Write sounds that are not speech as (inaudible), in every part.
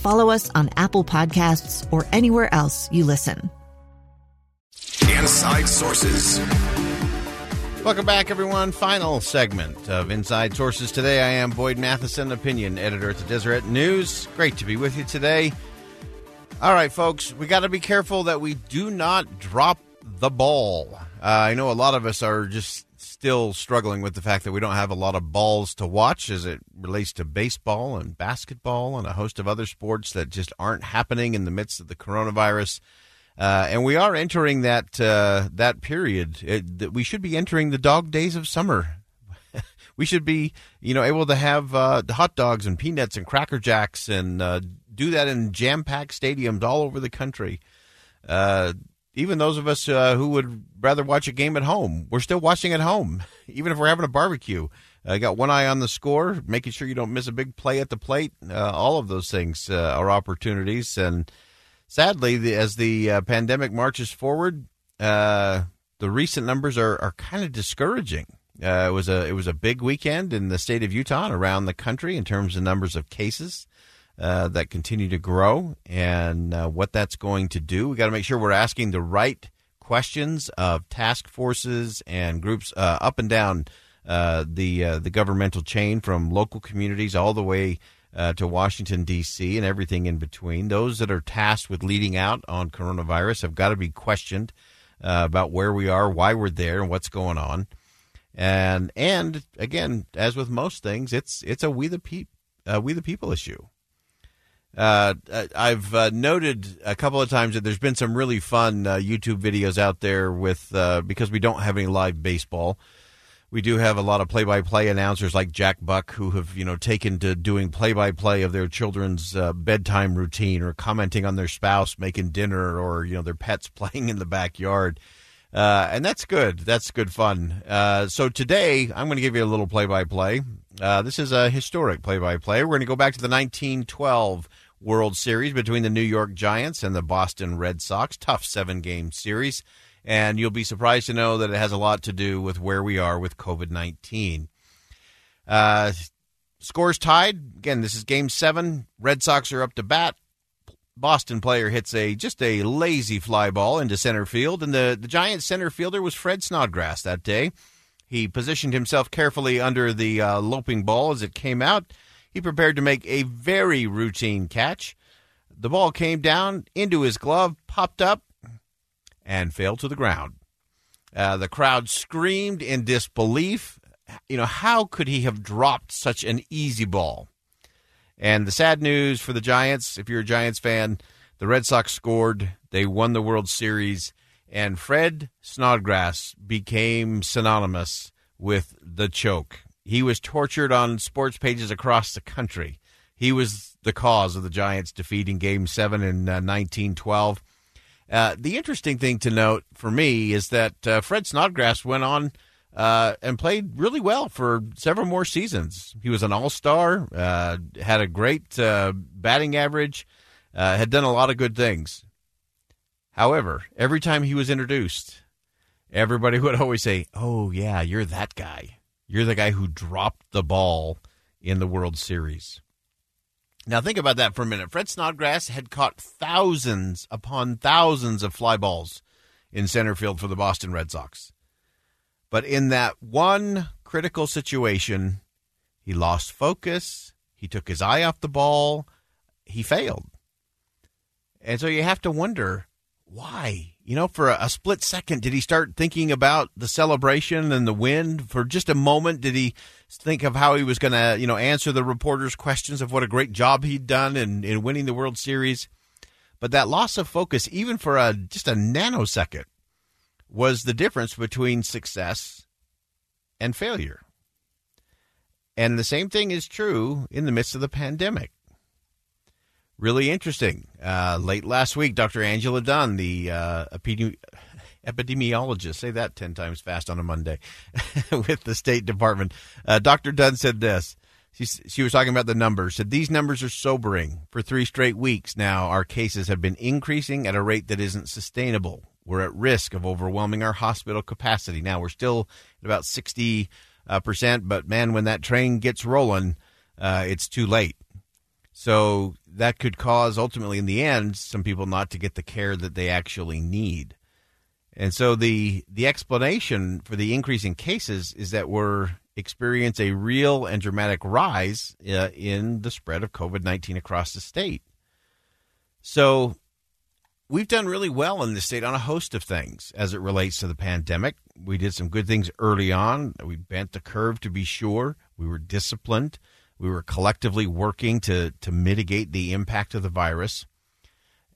follow us on Apple Podcasts, or anywhere else you listen. Inside Sources. Welcome back, everyone. Final segment of Inside Sources today. I am Boyd Matheson, opinion editor at the Deseret News. Great to be with you today. All right, folks, we got to be careful that we do not drop the ball. Uh, I know a lot of us are just still struggling with the fact that we don't have a lot of balls to watch as it relates to baseball and basketball and a host of other sports that just aren't happening in the midst of the coronavirus. Uh, and we are entering that uh, that period it, that we should be entering the dog days of summer. (laughs) we should be, you know, able to have uh, hot dogs and peanuts and cracker jacks and uh, do that in jam packed stadiums all over the country. Uh, even those of us uh, who would rather watch a game at home, we're still watching at home, (laughs) even if we're having a barbecue. I got one eye on the score, making sure you don't miss a big play at the plate. all of those things are opportunities and sadly, the, as the uh, pandemic marches forward, uh, the recent numbers are, are kind of discouraging. Uh, it was a it was a big weekend in the state of Utah and around the country in terms of numbers of cases uh, that continue to grow and uh, what that's going to do. We got to make sure we're asking the right questions of task forces and groups uh, up and down the the governmental chain, from local communities all the way uh, to Washington, D.C., and everything in between. Those that are tasked with leading out on coronavirus have got to be questioned uh, about where we are, why we're there, and what's going on. And and again, as with most things, it's it's a we the pe- uh, we the people issue. Uh, I've uh, noted a couple of times that there's been some really fun uh, YouTube videos out there with uh, because we don't have any live baseball we do have a lot of play-by-play announcers like Jack Buck who have you know taken to doing play-by-play of their children's uh, bedtime routine or commenting on their spouse making dinner or you know their pets (laughs) playing in the backyard. Uh, and that's good. That's good fun. Uh, so today I'm going to give you a little play-by-play. Uh, this is a historic play-by-play. We're going to go back to the 1912 World Series between the New York Giants and the Boston Red Sox. Tough seven-game series and you'll be surprised to know that it has a lot to do with where we are with COVID 19. Uh, scores tied. Again, this is game seven. Red Sox are up to bat. Boston player hits a just a lazy fly ball into center field, and the, the Giants center fielder was Fred Snodgrass that day. He positioned himself carefully under the uh, loping ball as it came out. He prepared to make a very routine catch. The ball came down into his glove, popped up, and fell to the ground. Uh, the crowd screamed in disbelief. You know, how could he have dropped such an easy ball? And the sad news for the Giants, if you're a Giants fan, the Red Sox scored. They won the World Series, and Fred Snodgrass became synonymous with the choke. He was tortured on sports pages across the country. He was the cause of the Giants defeating Game 7 in uh, 1912. Uh, the interesting thing to note for me is that uh, Fred Snodgrass went on uh, and played really well for several more seasons. He was an all star, uh, had a great uh, batting average, had done a lot of good things. However, every time he was introduced, everybody (laughs) would always say, Oh, yeah, you're that guy. You're the guy who dropped the ball in the World Series. Now think about that for a minute. Fred Snodgrass had caught thousands upon thousands of fly balls in center field for the Boston Red Sox. But in that one critical situation, he lost focus, he took his eye off the ball, he failed. And so you have to wonder why? You know, for a, split second, did he start thinking about the celebration and the win? For just a moment, did he think of how he was going to, you know, answer the reporters' questions of what a great job he'd done in, in winning the World Series? But that loss of focus, even for a just a nanosecond, was the difference between success and failure. And the same thing is true in the midst of the pandemic really interesting. Uh, late last week, Dr. Angela Dunn, the uh, epidemi- epidemiologist, say that 10 times fast on a Monday, (laughs) with the State Department, uh, Dr. Dunn said this. She, she was talking about the numbers. Said these numbers are sobering. For three straight weeks now, our cases have been increasing at a rate that isn't sustainable. We're at risk of overwhelming our hospital capacity. Now we're still at about sixty uh, percent, but man, when that train gets rolling, uh, it's too late. So that could cause ultimately in the end some people not to get the care that they actually need. And so the the explanation for the increase in cases is that we're experience a real and dramatic rise uh, in the spread of COVID-19 across the state. So we've done really well in the state on a host of things as it relates to the pandemic. We did some good things early on. We bent the curve to be sure. We were disciplined. We were collectively working to, to mitigate the impact of the virus.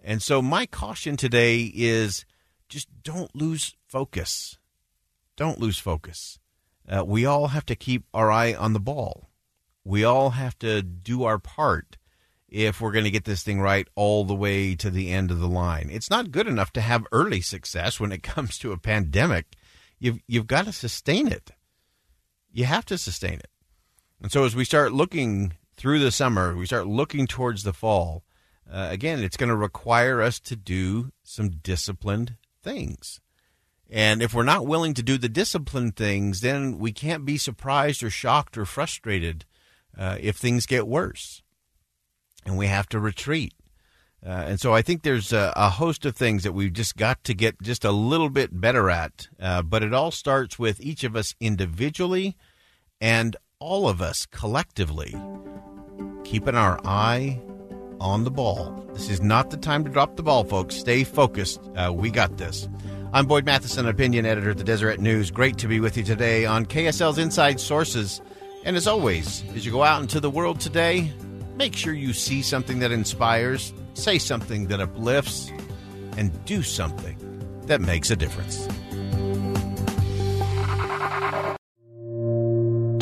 And so, my caution today is just don't lose focus. Don't lose focus. Uh, we all have to keep our eye on the ball. We all have to do our part if we're going to get this thing right all the way to the end of the line. It's not good enough to have early success when it (laughs) comes to a pandemic. You've, you've got to sustain it. You have to sustain it. And so as we start looking through the summer, we start looking towards the fall, uh, again, it's going to require us to do some disciplined things. And if we're not willing to do the disciplined things, then we can't be surprised or shocked or frustrated uh, if things get worse. And we have to retreat. Uh, and so I think there's a, a, host of things that we've just got to get just a little bit better at. Uh, but it all starts with each of us individually and all of us collectively keeping our eye on the ball. This is not the time to drop the ball, folks. Stay focused. Uh, we got this. I'm Boyd Matheson, opinion editor at the Deseret News. Great to be with you today on KSL's Inside Sources. And as always, as you go out into the world today, make sure you see something that inspires, say something that uplifts, and do something that makes a difference.